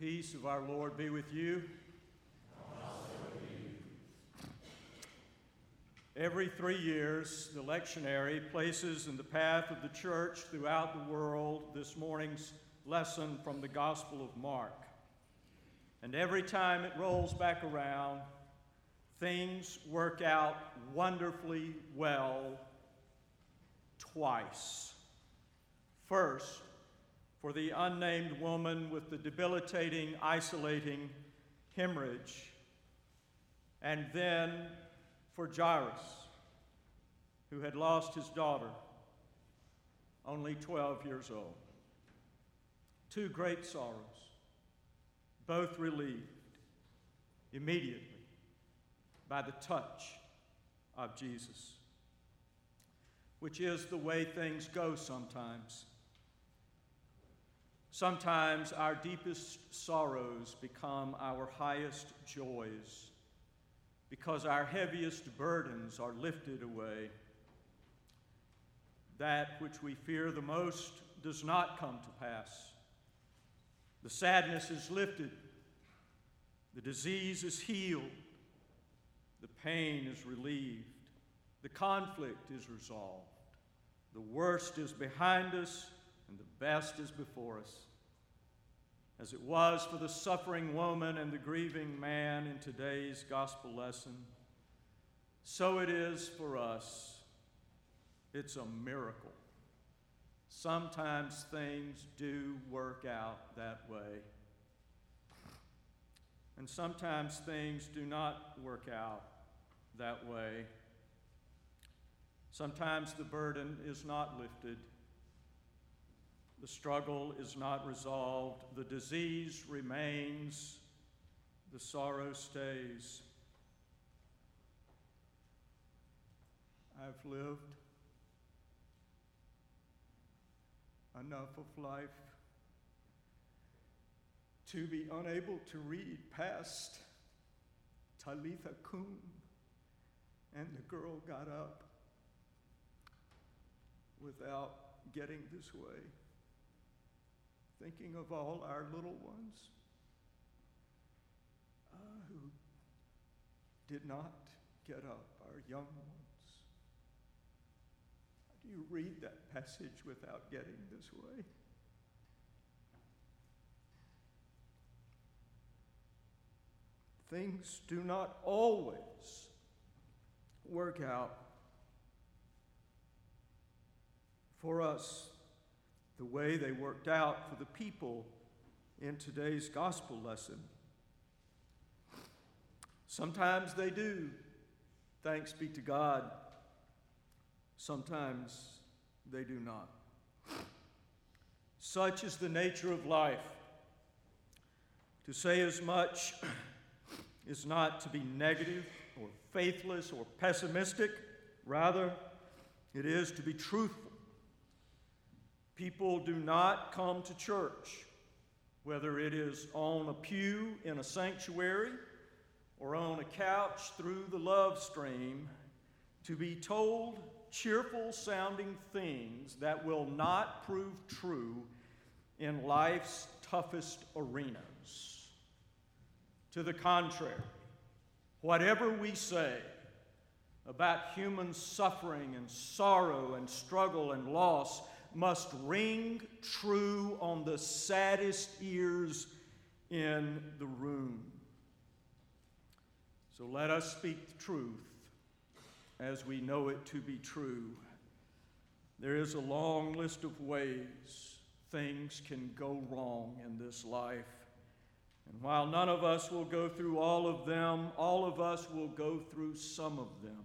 peace of our Lord be with you. Every three years, the lectionary places in the path of the church throughout the world this morning's lesson from the Gospel of Mark. And every time it rolls back around, things work out wonderfully well twice. First, for the unnamed woman with the debilitating, isolating hemorrhage, and then for Jairus, who had lost his daughter, only 12 years old. Two great sorrows, both relieved immediately by the touch of Jesus, which is the way things go sometimes. Sometimes our deepest sorrows become our highest joys because our heaviest burdens are lifted away. That which we fear the most does not come to pass. The sadness is lifted, the disease is healed, the pain is relieved, the conflict is resolved, the worst is behind us and the best is before us. As it was for the suffering woman and the grieving man in today's gospel lesson, so it is for us. It's a miracle. Sometimes things do work out that way. And sometimes things do not work out that way. Sometimes the burden is not lifted the struggle is not resolved. The disease remains. The sorrow stays. I've lived enough of life to be unable to read past Talitha Kum, and the girl got up without getting this way thinking of all our little ones uh, who did not get up, our young ones. How do you read that passage without getting this way? Things do not always work out for us the way they worked out for the people in today's gospel lesson. Sometimes they do, thanks be to God. Sometimes they do not. Such is the nature of life. To say as much is not to be negative or faithless or pessimistic. Rather, it is to be truthful People do not come to church, whether it is on a pew in a sanctuary or on a couch through the love stream, to be told cheerful sounding things that will not prove true in life's toughest arenas. To the contrary, whatever we say about human suffering and sorrow and struggle and loss must ring true on the saddest ears in the room. So let us speak the truth as we know it to be true. There is a long list of ways things can go wrong in this life. And while none of us will go through all of them, all of us will go through some of them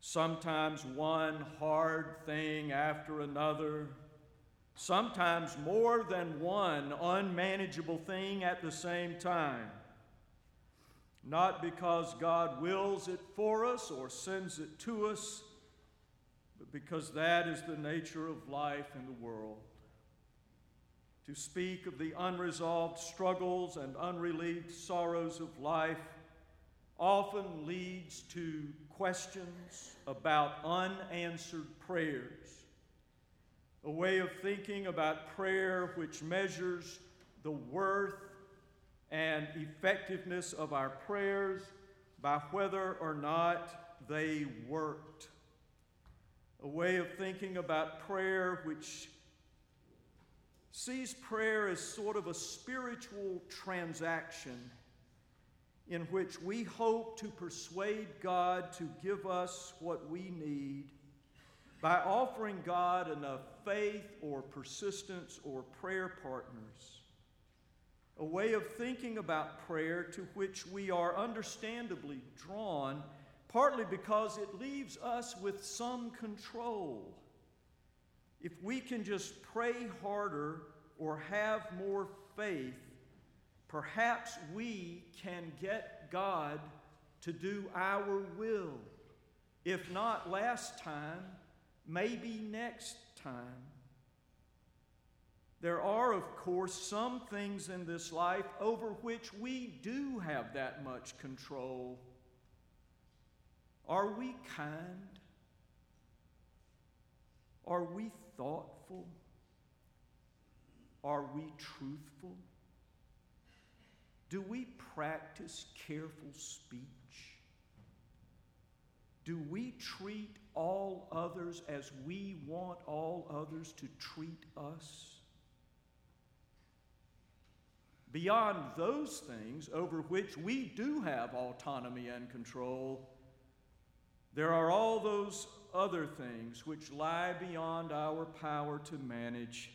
sometimes one hard thing after another, sometimes more than one unmanageable thing at the same time. Not because God wills it for us or sends it to us, but because that is the nature of life in the world. To speak of the unresolved struggles and unrelieved sorrows of life often leads to questions about unanswered prayers, a way of thinking about prayer which measures the worth and effectiveness of our prayers by whether or not they worked. A way of thinking about prayer which sees prayer as sort of a spiritual transaction in which we hope to persuade God to give us what we need by offering God enough faith or persistence or prayer partners. A way of thinking about prayer to which we are understandably drawn, partly because it leaves us with some control. If we can just pray harder or have more faith, perhaps we can get God to do our will. If not last time, maybe next time. There are, of course, some things in this life over which we do have that much control. Are we kind? Are we thoughtful? Are we truthful? Do we practice careful speech? Do we treat all others as we want all others to treat us? Beyond those things over which we do have autonomy and control, there are all those other things which lie beyond our power to manage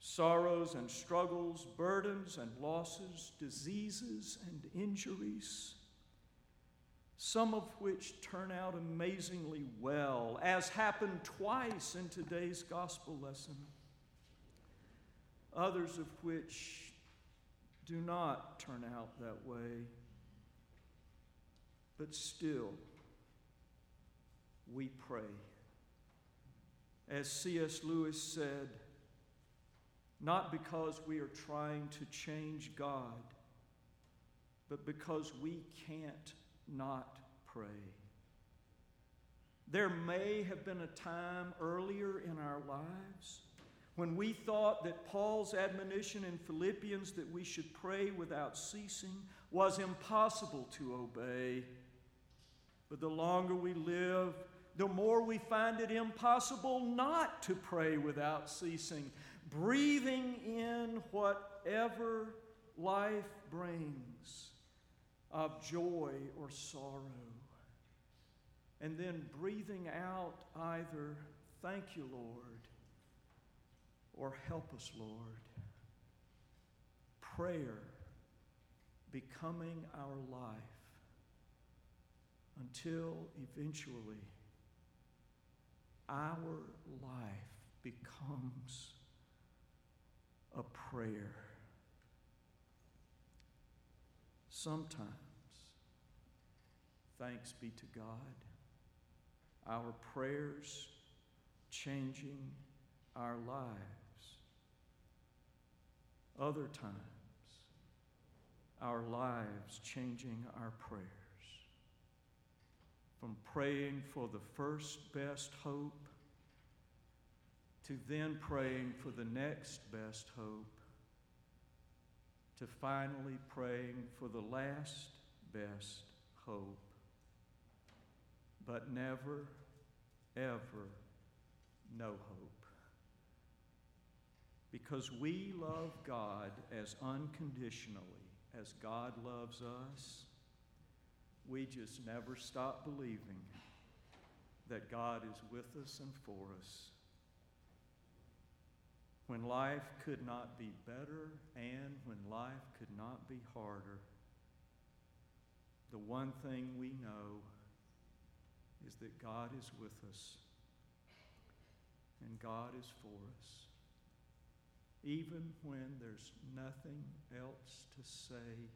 sorrows and struggles, burdens and losses, diseases and injuries, some of which turn out amazingly well, as happened twice in today's gospel lesson, others of which do not turn out that way, but still we pray. As C.S. Lewis said, not because we are trying to change God, but because we can't not pray. There may have been a time earlier in our lives when we thought that Paul's admonition in Philippians that we should pray without ceasing was impossible to obey. But the longer we live, the more we find it impossible not to pray without ceasing, breathing in whatever life brings of joy or sorrow, and then breathing out either, Thank you, Lord, or Help us, Lord. Prayer becoming our life until eventually our life becomes a prayer. Sometimes, thanks be to God, our prayers changing our lives. Other times, our lives changing our prayers. From praying for the first best hope to then praying for the next best hope, to finally praying for the last best hope, but never, ever no hope. Because we love God as unconditionally as God loves us, we just never stop believing that God is with us and for us when life could not be better and when life could not be harder, the one thing we know is that God is with us and God is for us. Even when there's nothing else to say,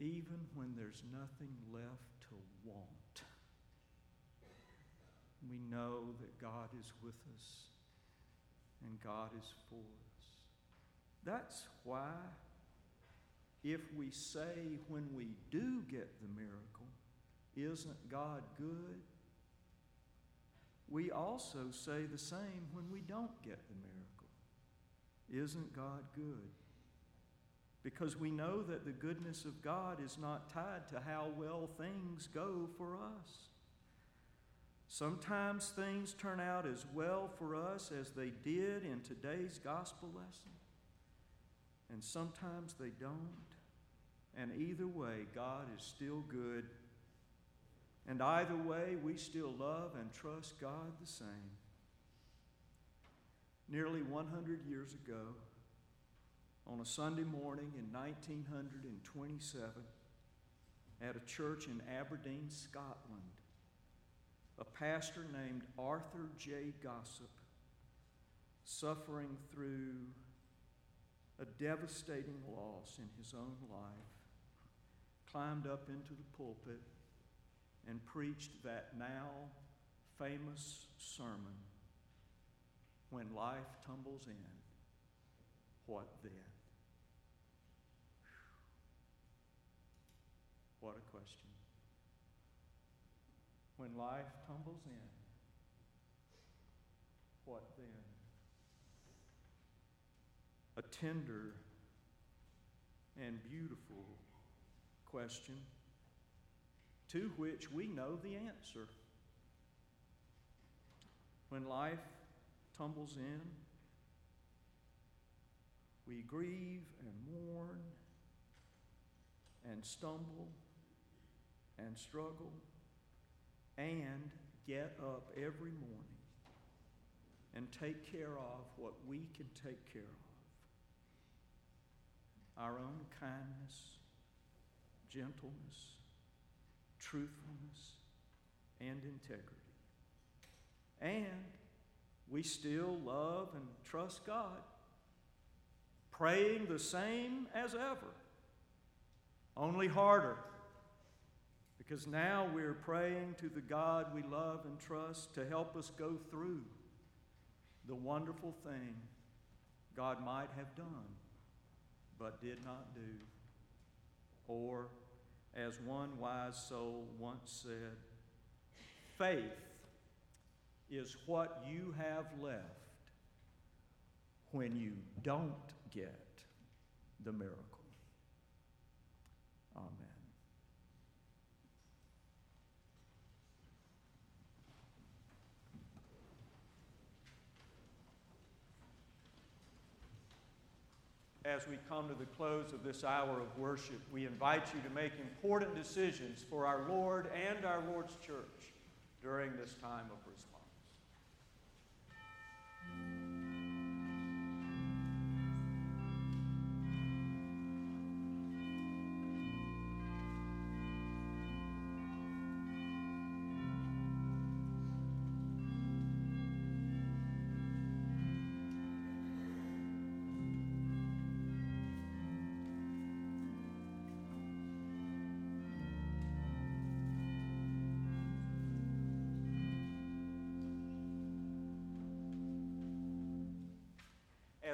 even when there's nothing left to want, we know that God is with us and God is for us. That's why, if we say when we do get the miracle, isn't God good? We also say the same when we don't get the miracle. Isn't God good? because we know that the goodness of God is not tied to how well things go for us. Sometimes things turn out as well for us as they did in today's gospel lesson, and sometimes they don't. And either way, God is still good. And either way, we still love and trust God the same. Nearly 100 years ago, on a Sunday morning in 1927, at a church in Aberdeen, Scotland, a pastor named Arthur J. Gossip, suffering through a devastating loss in his own life, climbed up into the pulpit and preached that now famous sermon When Life Tumbles In, What Then? What a question. When life tumbles in, what then? A tender and beautiful question to which we know the answer. When life tumbles in, we grieve and mourn and stumble and struggle and get up every morning and take care of what we can take care of our own kindness, gentleness, truthfulness, and integrity. And we still love and trust God, praying the same as ever, only harder. Because now we're praying to the God we love and trust to help us go through the wonderful thing God might have done but did not do. Or, as one wise soul once said, faith is what you have left when you don't get the miracle. Amen. As we come to the close of this hour of worship, we invite you to make important decisions for our Lord and our Lord's church during this time of response.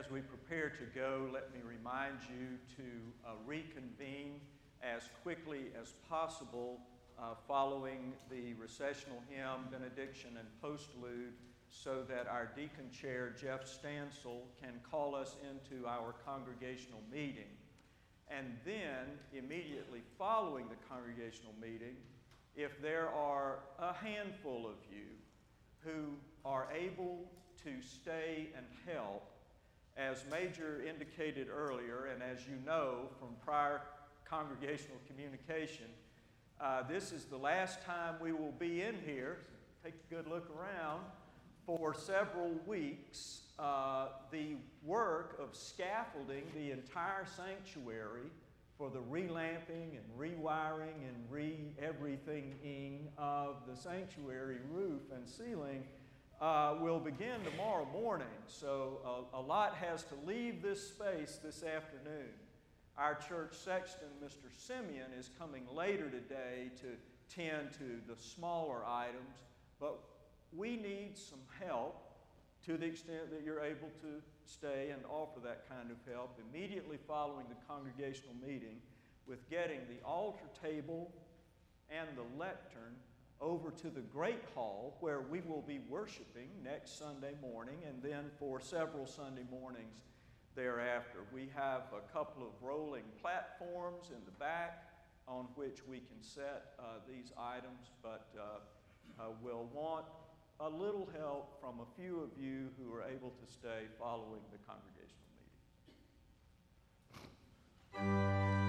As we prepare to go, let me remind you to uh, reconvene as quickly as possible uh, following the recessional hymn, benediction, and postlude so that our deacon chair, Jeff Stansel, can call us into our congregational meeting. And then, immediately following the congregational meeting, if there are a handful of you who are able to stay and help, as Major indicated earlier, and as you know from prior congregational communication, uh, this is the last time we will be in here. Take a good look around. For several weeks, uh, the work of scaffolding the entire sanctuary for the relamping and rewiring and re everythinging of the sanctuary roof and ceiling uh, will begin tomorrow morning. So a, a lot has to leave this space this afternoon. Our church sexton, Mr. Simeon, is coming later today to tend to the smaller items, but we need some help to the extent that you're able to stay and offer that kind of help immediately following the congregational meeting with getting the altar table and the lectern over to the Great Hall where we will be worshiping next Sunday morning and then for several Sunday mornings thereafter. We have a couple of rolling platforms in the back on which we can set uh, these items, but uh, uh, we'll want a little help from a few of you who are able to stay following the congregational meeting.